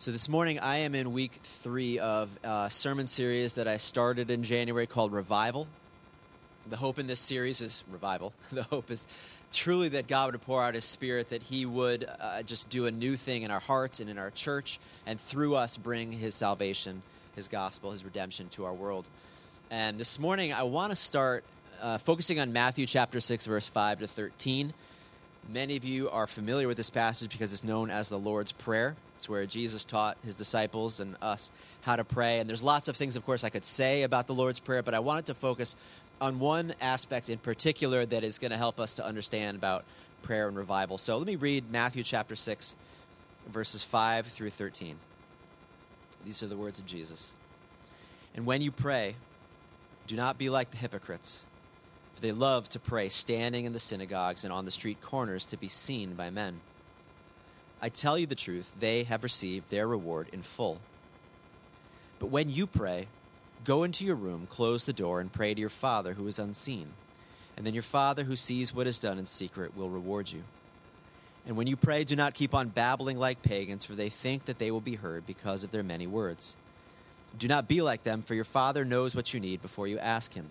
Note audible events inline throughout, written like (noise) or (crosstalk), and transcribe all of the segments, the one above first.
So this morning I am in week three of a sermon series that I started in January called Revival. The hope in this series is revival. (laughs) The hope is truly that God would pour out His Spirit, that He would uh, just do a new thing in our hearts and in our church, and through us bring His salvation, His gospel, His redemption to our world. And this morning I want to start uh, focusing on Matthew chapter 6, verse 5 to 13. Many of you are familiar with this passage because it's known as the Lord's Prayer. It's where Jesus taught his disciples and us how to pray. And there's lots of things, of course, I could say about the Lord's Prayer, but I wanted to focus on one aspect in particular that is going to help us to understand about prayer and revival. So let me read Matthew chapter 6, verses 5 through 13. These are the words of Jesus. And when you pray, do not be like the hypocrites, for they love to pray standing in the synagogues and on the street corners to be seen by men. I tell you the truth, they have received their reward in full. But when you pray, go into your room, close the door, and pray to your Father who is unseen. And then your Father who sees what is done in secret will reward you. And when you pray, do not keep on babbling like pagans, for they think that they will be heard because of their many words. Do not be like them, for your Father knows what you need before you ask Him.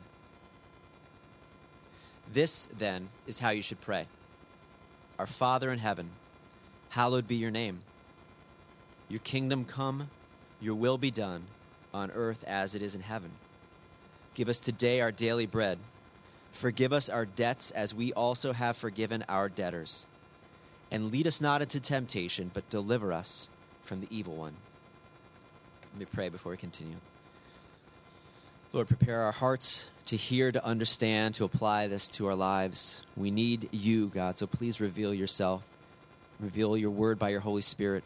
This, then, is how you should pray Our Father in heaven, hallowed be your name. Your kingdom come, your will be done, on earth as it is in heaven. Give us today our daily bread. Forgive us our debts as we also have forgiven our debtors. And lead us not into temptation, but deliver us from the evil one. Let me pray before we continue. Lord, prepare our hearts to hear, to understand, to apply this to our lives. We need you, God, so please reveal yourself Reveal your word by your Holy Spirit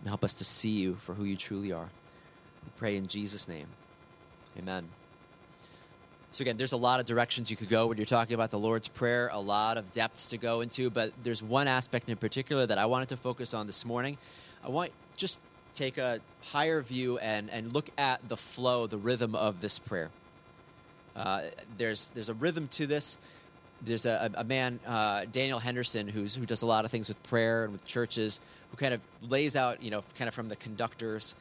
and help us to see you for who you truly are. We pray in Jesus' name. Amen. So, again, there's a lot of directions you could go when you're talking about the Lord's Prayer, a lot of depths to go into, but there's one aspect in particular that I wanted to focus on this morning. I want just take a higher view and, and look at the flow, the rhythm of this prayer. Uh, there's, there's a rhythm to this there's a, a man, uh, Daniel Henderson, who's, who does a lot of things with prayer and with churches, who kind of lays out, you know, kind of from the conductor's,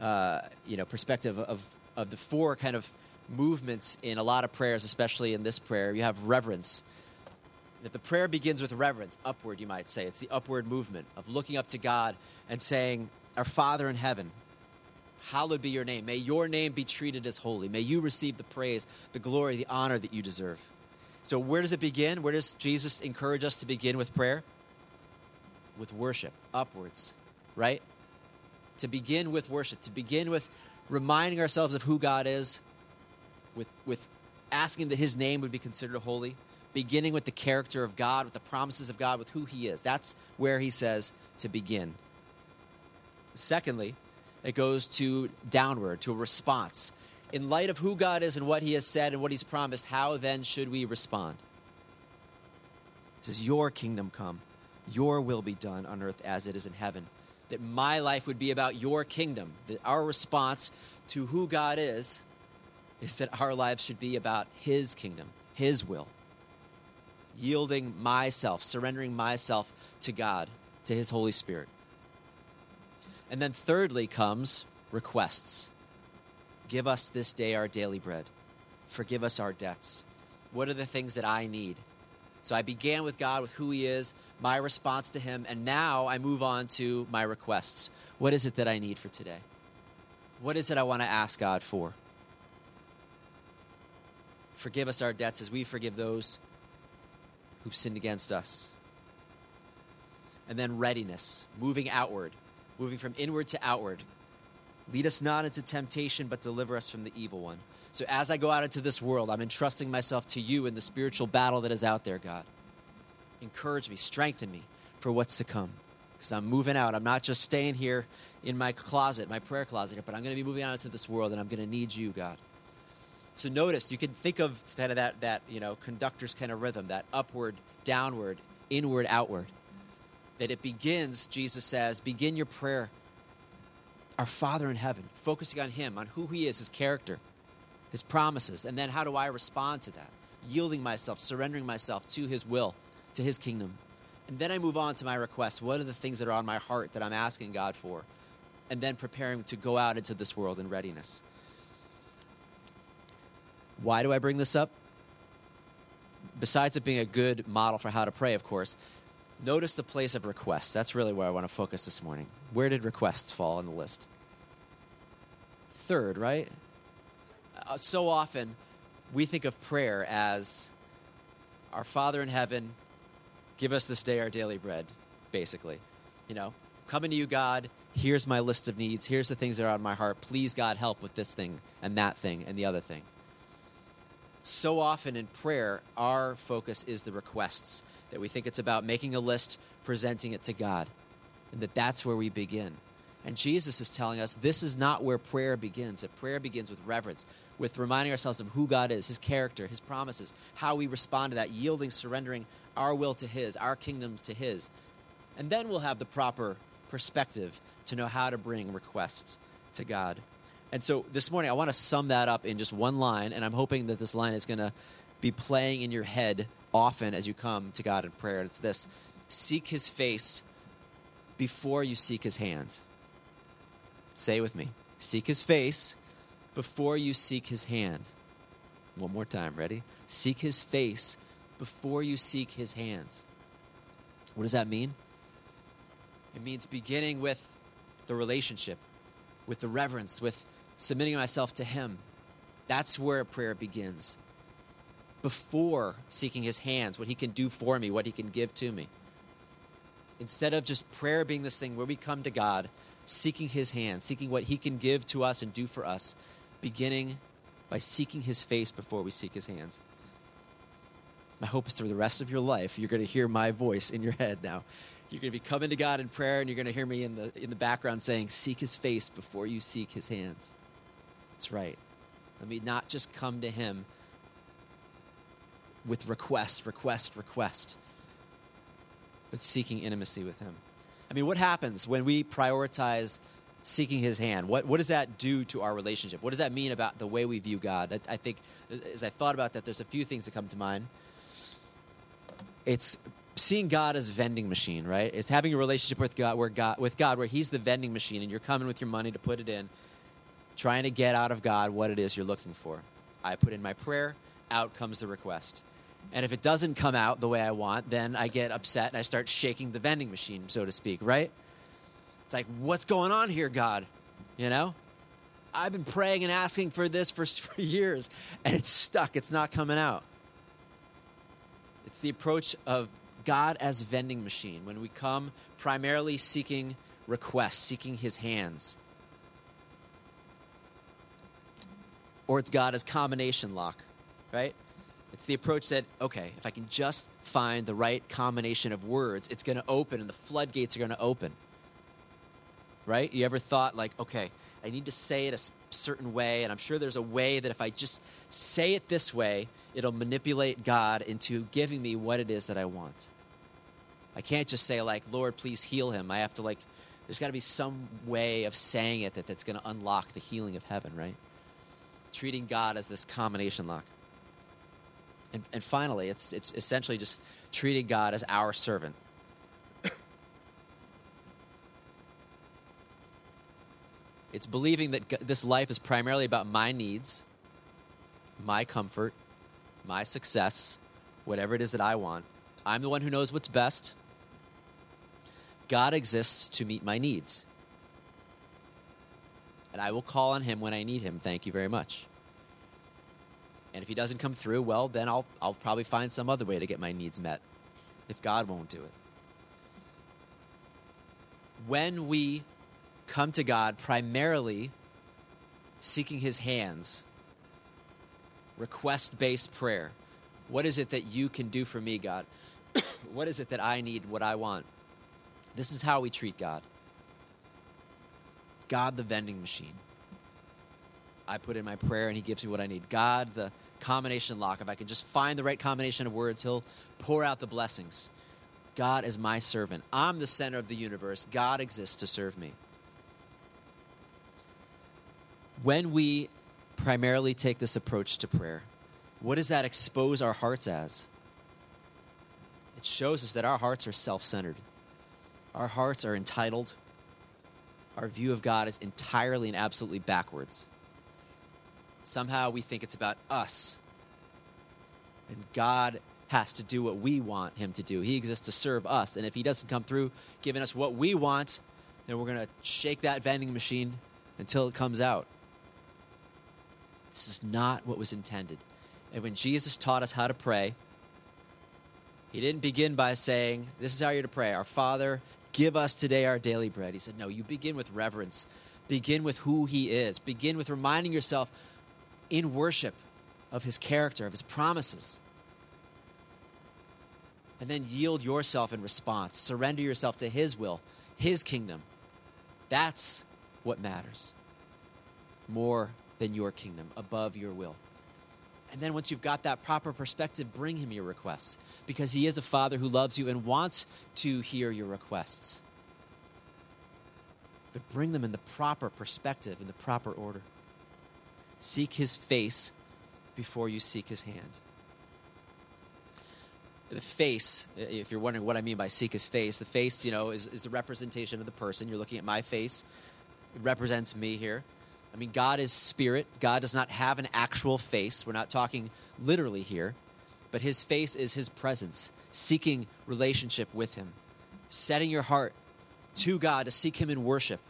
uh, you know, perspective of, of the four kind of movements in a lot of prayers, especially in this prayer. You have reverence. That the prayer begins with reverence, upward, you might say. It's the upward movement of looking up to God and saying, Our Father in heaven, hallowed be your name. May your name be treated as holy. May you receive the praise, the glory, the honor that you deserve. So, where does it begin? Where does Jesus encourage us to begin with prayer? With worship, upwards, right? To begin with worship, to begin with reminding ourselves of who God is, with, with asking that His name would be considered holy, beginning with the character of God, with the promises of God, with who He is. That's where He says to begin. Secondly, it goes to downward, to a response in light of who God is and what He has said and what He's promised, how then should we respond? It says, Your kingdom come, your will be done on earth as it is in heaven. That my life would be about your kingdom. That our response to who God is is that our lives should be about His kingdom, His will. Yielding myself, surrendering myself to God, to His Holy Spirit. And then thirdly comes requests. Give us this day our daily bread. Forgive us our debts. What are the things that I need? So I began with God, with who He is, my response to Him, and now I move on to my requests. What is it that I need for today? What is it I want to ask God for? Forgive us our debts as we forgive those who've sinned against us. And then readiness, moving outward, moving from inward to outward. Lead us not into temptation, but deliver us from the evil one. So as I go out into this world, I'm entrusting myself to you in the spiritual battle that is out there, God. Encourage me, strengthen me for what's to come. Because I'm moving out. I'm not just staying here in my closet, my prayer closet, but I'm going to be moving out into this world and I'm going to need you, God. So notice, you can think of kind of that, that you know, conductor's kind of rhythm, that upward, downward, inward, outward. That it begins, Jesus says, begin your prayer our Father in heaven, focusing on Him, on who He is, His character, His promises. And then how do I respond to that? Yielding myself, surrendering myself to His will, to His kingdom. And then I move on to my requests. What are the things that are on my heart that I'm asking God for? and then preparing to go out into this world in readiness. Why do I bring this up? Besides it being a good model for how to pray, of course, notice the place of request. That's really where I want to focus this morning. Where did requests fall on the list? Third, right? Uh, so often we think of prayer as our Father in heaven, give us this day our daily bread, basically. You know, coming to you, God, here's my list of needs, here's the things that are on my heart. Please, God, help with this thing and that thing and the other thing. So often in prayer, our focus is the requests, that we think it's about making a list, presenting it to God, and that that's where we begin. And Jesus is telling us this is not where prayer begins, that prayer begins with reverence, with reminding ourselves of who God is, His character, His promises, how we respond to that, yielding, surrendering our will to His, our kingdoms to His. And then we'll have the proper perspective to know how to bring requests to God. And so this morning, I want to sum that up in just one line, and I'm hoping that this line is going to be playing in your head often as you come to God in prayer. And it's this Seek His face before you seek His hand. Say with me Seek His face before you seek His hand. One more time, ready? Seek His face before you seek His hands. What does that mean? It means beginning with the relationship, with the reverence, with submitting myself to Him. That's where prayer begins. Before seeking His hands, what He can do for me, what He can give to me. Instead of just prayer being this thing where we come to God seeking His hand, seeking what He can give to us and do for us, beginning by seeking His face before we seek His hands. My hope is through the rest of your life, you're going to hear my voice in your head now. You're going to be coming to God in prayer, and you're going to hear me in the, in the background saying, Seek His face before you seek His hands. That's right. Let me not just come to Him with request, request, request, but seeking intimacy with Him. I mean, what happens when we prioritize seeking His hand? What, what does that do to our relationship? What does that mean about the way we view God? I, I think, as I thought about that, there's a few things that come to mind. It's seeing God as vending machine, right? It's having a relationship with God where God with God where He's the vending machine and you're coming with your money to put it in, trying to get out of God what it is you're looking for. I put in my prayer, out comes the request. And if it doesn't come out the way I want, then I get upset and I start shaking the vending machine, so to speak, right? It's like, what's going on here, God? You know? I've been praying and asking for this for, (laughs) for years, and it's stuck. It's not coming out. It's the approach of God as vending machine when we come primarily seeking requests, seeking his hands. Or it's God as combination lock, right? It's the approach that, okay, if I can just find the right combination of words, it's going to open and the floodgates are going to open. Right? You ever thought, like, okay, I need to say it a certain way, and I'm sure there's a way that if I just say it this way, it'll manipulate God into giving me what it is that I want. I can't just say, like, Lord, please heal him. I have to, like, there's got to be some way of saying it that, that's going to unlock the healing of heaven, right? Treating God as this combination lock. And, and finally, it's, it's essentially just treating God as our servant. it's believing that this life is primarily about my needs, my comfort, my success, whatever it is that I want. I'm the one who knows what's best. God exists to meet my needs. And I will call on him when I need him. Thank you very much. And if he doesn't come through, well, then I'll, I'll probably find some other way to get my needs met if God won't do it. When we come to God primarily seeking his hands, request based prayer, what is it that you can do for me, God? (coughs) what is it that I need, what I want? This is how we treat God God, the vending machine. I put in my prayer and he gives me what I need. God, the combination lock. If I can just find the right combination of words, he'll pour out the blessings. God is my servant. I'm the center of the universe. God exists to serve me. When we primarily take this approach to prayer, what does that expose our hearts as? It shows us that our hearts are self centered. Our hearts are entitled. our view of God is entirely and absolutely backwards. Somehow we think it's about us. And God has to do what we want him to do. He exists to serve us. And if he doesn't come through giving us what we want, then we're going to shake that vending machine until it comes out. This is not what was intended. And when Jesus taught us how to pray, he didn't begin by saying, This is how you're to pray. Our Father, give us today our daily bread. He said, No, you begin with reverence. Begin with who He is. Begin with reminding yourself in worship of His character, of His promises. And then yield yourself in response. Surrender yourself to His will, His kingdom. That's what matters more than your kingdom, above your will. And then once you've got that proper perspective, bring him your requests because he is a father who loves you and wants to hear your requests. But bring them in the proper perspective, in the proper order. Seek his face before you seek his hand. The face, if you're wondering what I mean by seek his face, the face, you know, is, is the representation of the person. You're looking at my face. It represents me here. I mean, God is spirit. God does not have an actual face. We're not talking literally here, but his face is his presence, seeking relationship with him, setting your heart to God to seek him in worship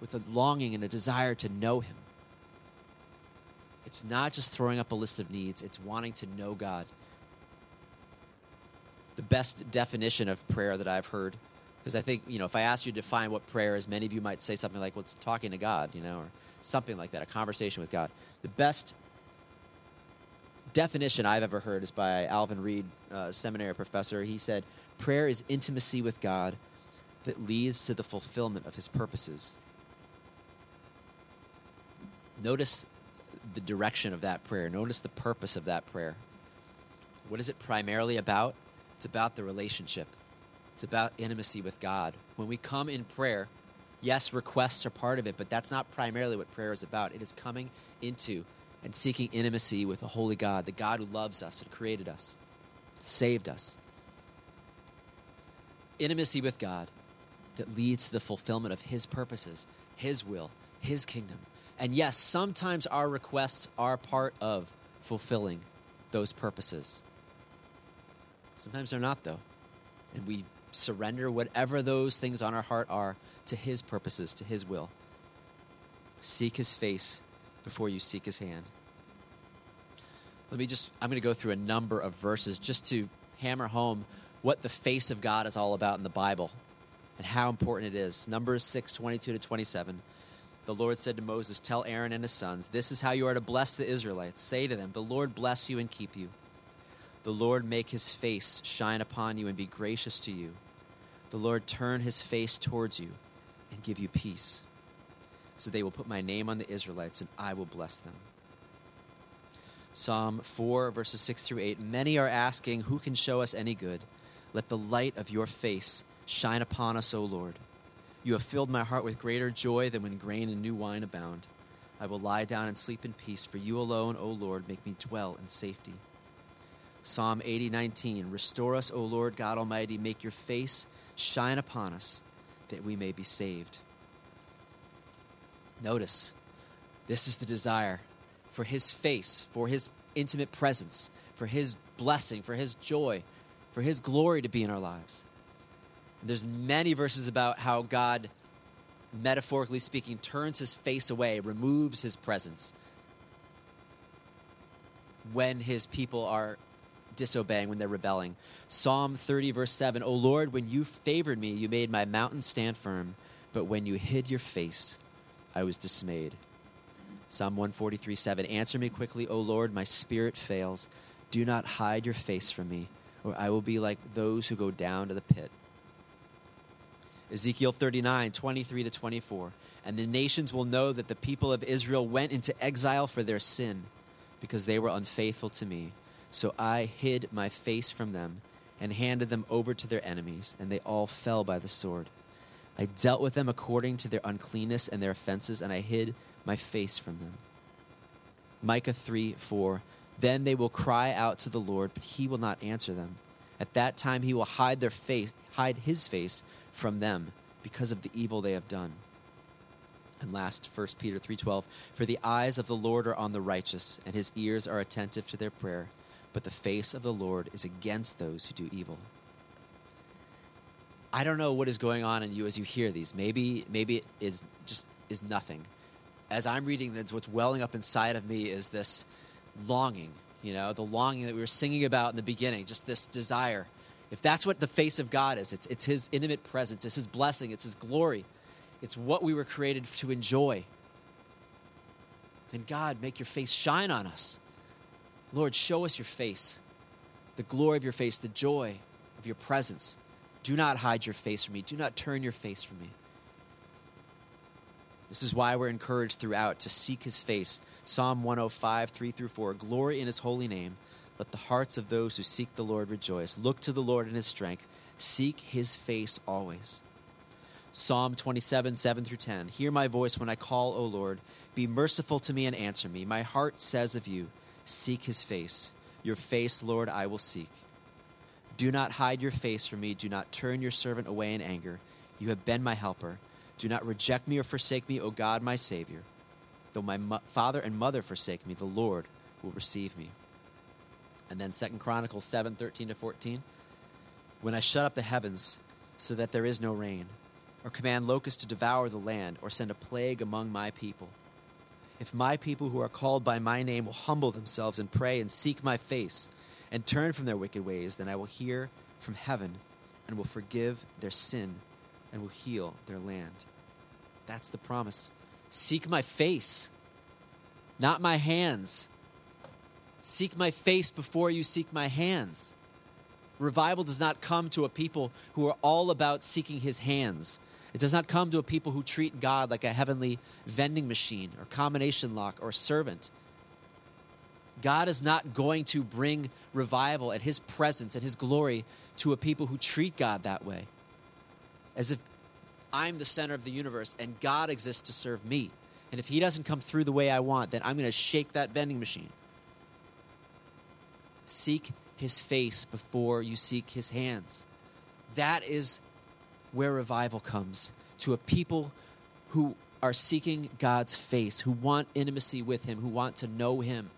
with a longing and a desire to know him. It's not just throwing up a list of needs, it's wanting to know God. The best definition of prayer that I've heard because I think, you know, if I asked you to define what prayer is, many of you might say something like, well, it's talking to God, you know, or something like that, a conversation with God. The best definition I've ever heard is by Alvin Reid, uh, seminary professor. He said, prayer is intimacy with God that leads to the fulfillment of his purposes. Notice the direction of that prayer. Notice the purpose of that prayer. What is it primarily about? It's about the relationship. It's about intimacy with God. When we come in prayer, yes, requests are part of it, but that's not primarily what prayer is about. It is coming into and seeking intimacy with the holy God, the God who loves us and created us, saved us. Intimacy with God that leads to the fulfillment of His purposes, His will, His kingdom. And yes, sometimes our requests are part of fulfilling those purposes. Sometimes they're not, though. And we surrender whatever those things on our heart are to His purposes, to His will. Seek His face before you seek His hand. Let me just, I'm going to go through a number of verses just to hammer home what the face of God is all about in the Bible and how important it is. Numbers 6, 22 to 27. The Lord said to Moses, Tell Aaron and his sons, this is how you are to bless the Israelites. Say to them, The Lord bless you and keep you. The Lord make his face shine upon you and be gracious to you. The Lord turn his face towards you and give you peace. So they will put my name on the Israelites and I will bless them. Psalm 4, verses 6 through 8. Many are asking, Who can show us any good? Let the light of your face shine upon us, O Lord. You have filled my heart with greater joy than when grain and new wine abound. I will lie down and sleep in peace, for you alone, O Lord, make me dwell in safety. Psalm 80, 19. Restore us, O Lord God Almighty, make your face shine upon us that we may be saved. Notice, this is the desire for his face, for his intimate presence, for his blessing, for his joy, for his glory to be in our lives. There's many verses about how God, metaphorically speaking, turns his face away, removes his presence when his people are disobeying, when they're rebelling. Psalm 30, verse 7 O Lord, when you favored me, you made my mountain stand firm, but when you hid your face, I was dismayed. Psalm 143, 7 Answer me quickly, O Lord, my spirit fails. Do not hide your face from me, or I will be like those who go down to the pit. Ezekiel 39, 23 to 24. And the nations will know that the people of Israel went into exile for their sin, because they were unfaithful to me. So I hid my face from them and handed them over to their enemies, and they all fell by the sword. I dealt with them according to their uncleanness and their offenses, and I hid my face from them. Micah 3 4. Then they will cry out to the Lord, but he will not answer them. At that time he will hide their face, hide his face from them, because of the evil they have done. And last, 1 Peter 3:12, for the eyes of the Lord are on the righteous, and his ears are attentive to their prayer, but the face of the Lord is against those who do evil. I don't know what is going on in you as you hear these. Maybe maybe it is just is nothing. As I'm reading this, what's welling up inside of me is this longing, you know, the longing that we were singing about in the beginning, just this desire. If that's what the face of God is, it's, it's His intimate presence, it's His blessing, it's His glory, it's what we were created to enjoy. Then, God, make your face shine on us. Lord, show us your face, the glory of your face, the joy of your presence. Do not hide your face from me. Do not turn your face from me. This is why we're encouraged throughout to seek his face. Psalm 105, 3 through 4. Glory in his holy name. Let the hearts of those who seek the Lord rejoice. Look to the Lord in his strength. Seek his face always. Psalm 27, 7 through 10. Hear my voice when I call, O Lord. Be merciful to me and answer me. My heart says of you, Seek his face. Your face, Lord, I will seek. Do not hide your face from me. Do not turn your servant away in anger. You have been my helper. Do not reject me or forsake me, O God, my Savior. Though my mo- father and mother forsake me, the Lord will receive me. And then Second Chronicles 7 13 to 14. When I shut up the heavens so that there is no rain, or command locusts to devour the land, or send a plague among my people, if my people who are called by my name will humble themselves and pray and seek my face, and turn from their wicked ways, then I will hear from heaven and will forgive their sin and will heal their land. That's the promise. Seek my face, not my hands. Seek my face before you seek my hands. Revival does not come to a people who are all about seeking his hands. It does not come to a people who treat God like a heavenly vending machine or combination lock or servant. God is not going to bring revival and his presence and his glory to a people who treat God that way. As if I'm the center of the universe and God exists to serve me. And if he doesn't come through the way I want, then I'm going to shake that vending machine. Seek his face before you seek his hands. That is where revival comes to a people who are seeking God's face, who want intimacy with him, who want to know him.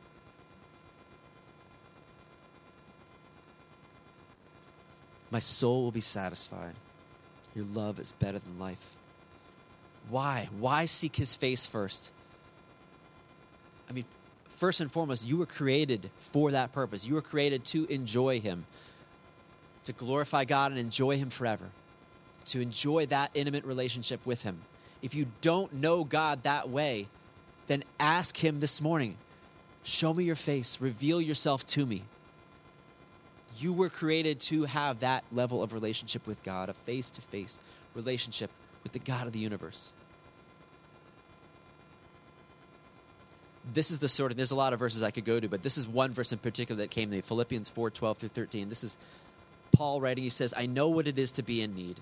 My soul will be satisfied. Your love is better than life. Why? Why seek his face first? I mean, first and foremost, you were created for that purpose. You were created to enjoy him, to glorify God and enjoy him forever, to enjoy that intimate relationship with him. If you don't know God that way, then ask him this morning show me your face, reveal yourself to me. You were created to have that level of relationship with God, a face to face relationship with the God of the universe. This is the sort of, there's a lot of verses I could go to, but this is one verse in particular that came to me Philippians 4 12 through 13. This is Paul writing. He says, I know what it is to be in need,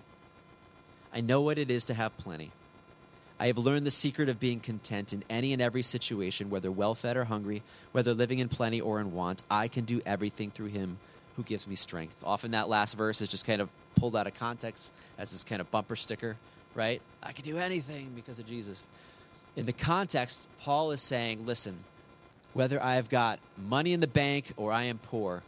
I know what it is to have plenty. I have learned the secret of being content in any and every situation, whether well fed or hungry, whether living in plenty or in want. I can do everything through him who gives me strength. Often that last verse is just kind of pulled out of context as this kind of bumper sticker, right? I can do anything because of Jesus. In the context, Paul is saying, listen, whether I've got money in the bank or I am poor,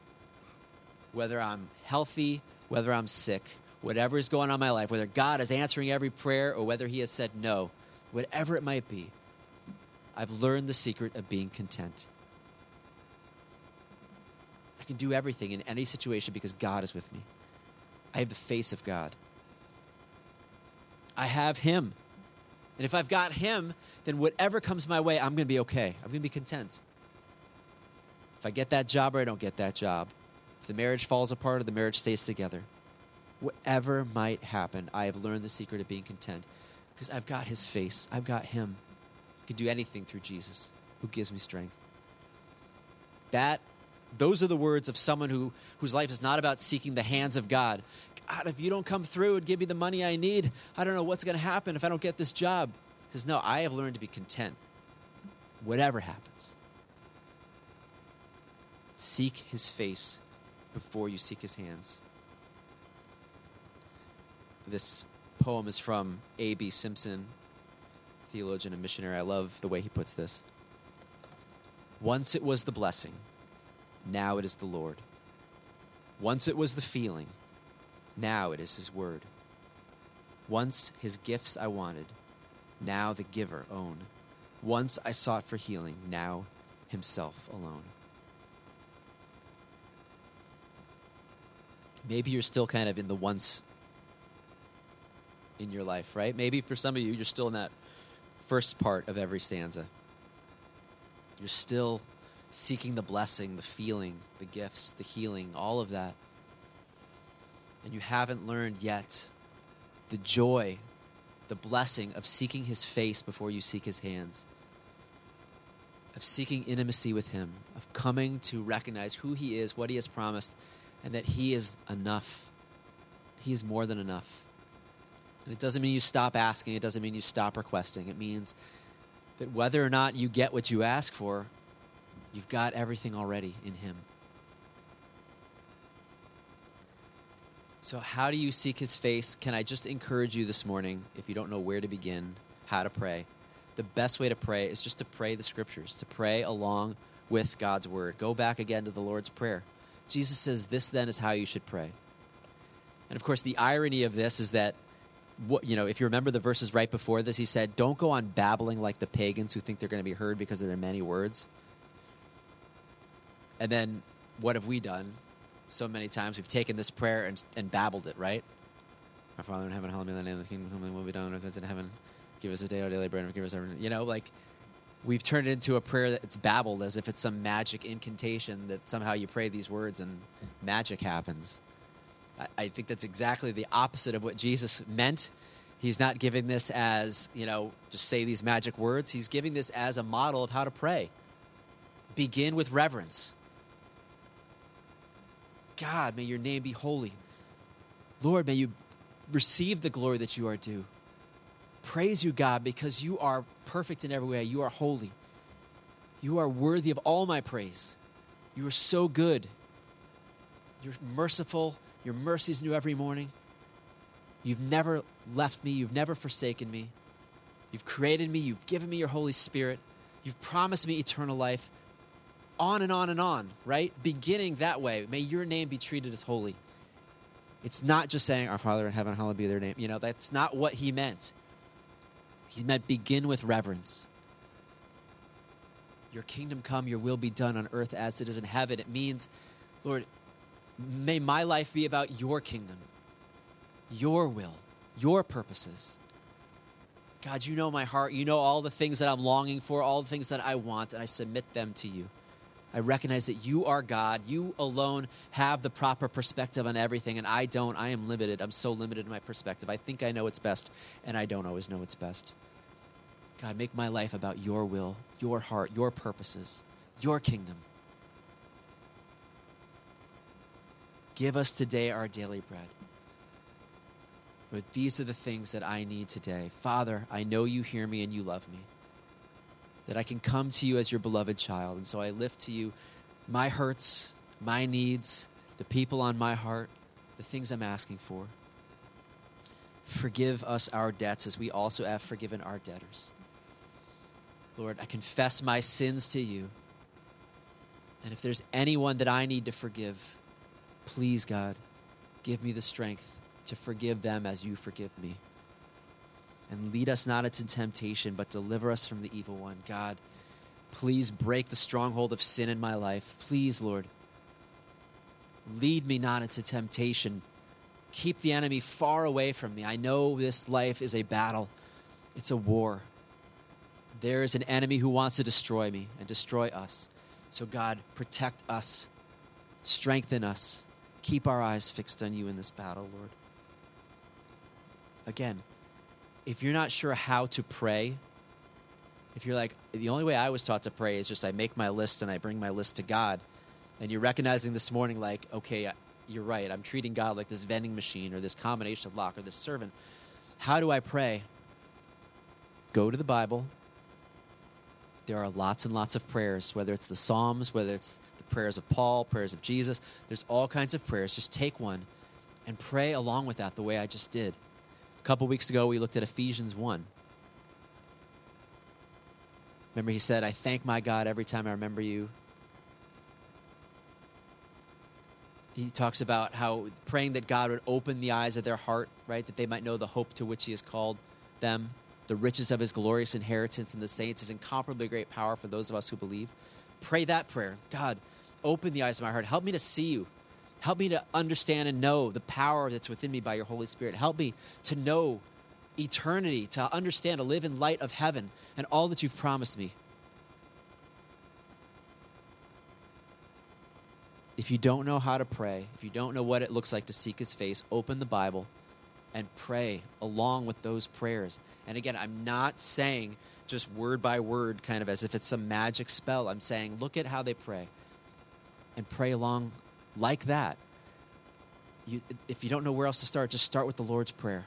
whether I'm healthy, whether I'm sick, whatever is going on in my life, whether God is answering every prayer or whether he has said no, whatever it might be, I've learned the secret of being content. I can do everything in any situation because God is with me. I have the face of God. I have Him. And if I've got Him, then whatever comes my way, I'm going to be okay. I'm going to be content. If I get that job or I don't get that job, if the marriage falls apart or the marriage stays together, whatever might happen, I have learned the secret of being content because I've got His face. I've got Him. I can do anything through Jesus who gives me strength. That those are the words of someone who whose life is not about seeking the hands of God. God, if you don't come through and give me the money I need, I don't know what's going to happen if I don't get this job. He says, No, I have learned to be content, whatever happens. Seek his face before you seek his hands. This poem is from A.B. Simpson, theologian and missionary. I love the way he puts this. Once it was the blessing, now it is the Lord. Once it was the feeling, now it is His word. Once His gifts I wanted, now the giver own. Once I sought for healing, now Himself alone. Maybe you're still kind of in the once in your life, right? Maybe for some of you, you're still in that first part of every stanza. You're still seeking the blessing, the feeling, the gifts, the healing, all of that. And you haven't learned yet the joy, the blessing of seeking his face before you seek his hands, of seeking intimacy with him, of coming to recognize who he is, what he has promised, and that he is enough. He is more than enough. And it doesn't mean you stop asking, it doesn't mean you stop requesting. It means that whether or not you get what you ask for, you've got everything already in Him. So, how do you seek His face? Can I just encourage you this morning, if you don't know where to begin, how to pray? The best way to pray is just to pray the scriptures, to pray along with God's word. Go back again to the Lord's Prayer. Jesus says, This then is how you should pray. And of course, the irony of this is that you know, if you remember the verses right before this, he said, "Don't go on babbling like the pagans who think they're going to be heard because of their many words." And then, what have we done? So many times we've taken this prayer and, and babbled it, right? Our Father in heaven, hallowed be thy name. The kingdom come, will be done on earth as in heaven. Give us a day our daily bread, and give us our, you know, like we've turned it into a prayer that's babbled as if it's some magic incantation that somehow you pray these words and magic happens. I think that's exactly the opposite of what Jesus meant. He's not giving this as, you know, just say these magic words. He's giving this as a model of how to pray. Begin with reverence. God, may your name be holy. Lord, may you receive the glory that you are due. Praise you, God, because you are perfect in every way. You are holy. You are worthy of all my praise. You are so good. You're merciful your mercies new every morning. You've never left me. You've never forsaken me. You've created me. You've given me your Holy Spirit. You've promised me eternal life. On and on and on, right? Beginning that way. May your name be treated as holy. It's not just saying, Our Father in heaven, hallowed be their name. You know, that's not what he meant. He meant begin with reverence. Your kingdom come, your will be done on earth as it is in heaven. It means, Lord, May my life be about your kingdom, your will, your purposes. God, you know my heart. You know all the things that I'm longing for, all the things that I want, and I submit them to you. I recognize that you are God. You alone have the proper perspective on everything, and I don't. I am limited. I'm so limited in my perspective. I think I know what's best, and I don't always know what's best. God, make my life about your will, your heart, your purposes, your kingdom. Give us today our daily bread. But these are the things that I need today. Father, I know you hear me and you love me. That I can come to you as your beloved child. And so I lift to you my hurts, my needs, the people on my heart, the things I'm asking for. Forgive us our debts as we also have forgiven our debtors. Lord, I confess my sins to you. And if there's anyone that I need to forgive, Please, God, give me the strength to forgive them as you forgive me. And lead us not into temptation, but deliver us from the evil one. God, please break the stronghold of sin in my life. Please, Lord, lead me not into temptation. Keep the enemy far away from me. I know this life is a battle, it's a war. There is an enemy who wants to destroy me and destroy us. So, God, protect us, strengthen us keep our eyes fixed on you in this battle, Lord. Again, if you're not sure how to pray, if you're like, the only way I was taught to pray is just I make my list and I bring my list to God, and you're recognizing this morning, like, okay, you're right, I'm treating God like this vending machine or this combination of lock or this servant. How do I pray? Go to the Bible. There are lots and lots of prayers, whether it's the Psalms, whether it's the prayers of Paul, prayers of Jesus. There's all kinds of prayers. Just take one and pray along with that the way I just did. A couple weeks ago, we looked at Ephesians 1. Remember, he said, I thank my God every time I remember you. He talks about how praying that God would open the eyes of their heart, right? That they might know the hope to which he has called them, the riches of his glorious inheritance in the saints, his incomparably great power for those of us who believe. Pray that prayer. God, open the eyes of my heart. Help me to see you. Help me to understand and know the power that's within me by your Holy Spirit. Help me to know eternity, to understand, to live in light of heaven and all that you've promised me. If you don't know how to pray, if you don't know what it looks like to seek his face, open the Bible and pray along with those prayers. And again, I'm not saying just word by word, kind of as if it's some magic spell. I'm saying look at how they pray and pray along like that. You, if you don't know where else to start, just start with the Lord's Prayer.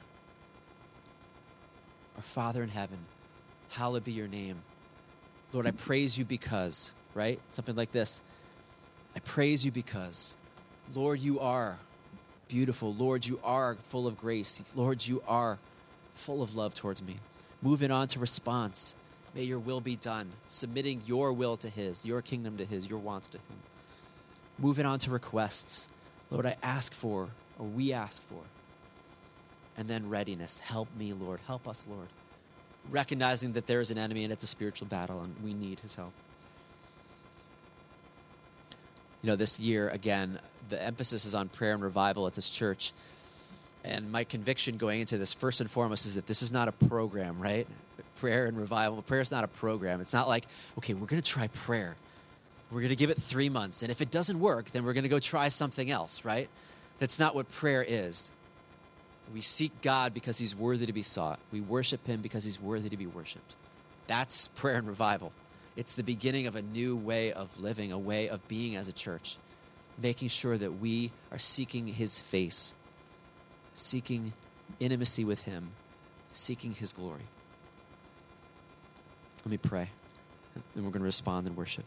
Our Father in heaven, hallowed be your name. Lord, I praise you because, right? Something like this. I praise you because, Lord, you are beautiful. Lord, you are full of grace. Lord, you are full of love towards me. Moving on to response. May your will be done, submitting your will to His, your kingdom to His, your wants to Him. Moving on to requests. Lord, I ask for, or we ask for. And then readiness. Help me, Lord. Help us, Lord. Recognizing that there is an enemy and it's a spiritual battle and we need His help. You know, this year, again, the emphasis is on prayer and revival at this church. And my conviction going into this, first and foremost, is that this is not a program, right? Prayer and revival. Prayer is not a program. It's not like, okay, we're going to try prayer. We're going to give it three months. And if it doesn't work, then we're going to go try something else, right? That's not what prayer is. We seek God because he's worthy to be sought. We worship him because he's worthy to be worshiped. That's prayer and revival. It's the beginning of a new way of living, a way of being as a church, making sure that we are seeking his face seeking intimacy with Him, seeking His glory. Let me pray, and we're going to respond in worship.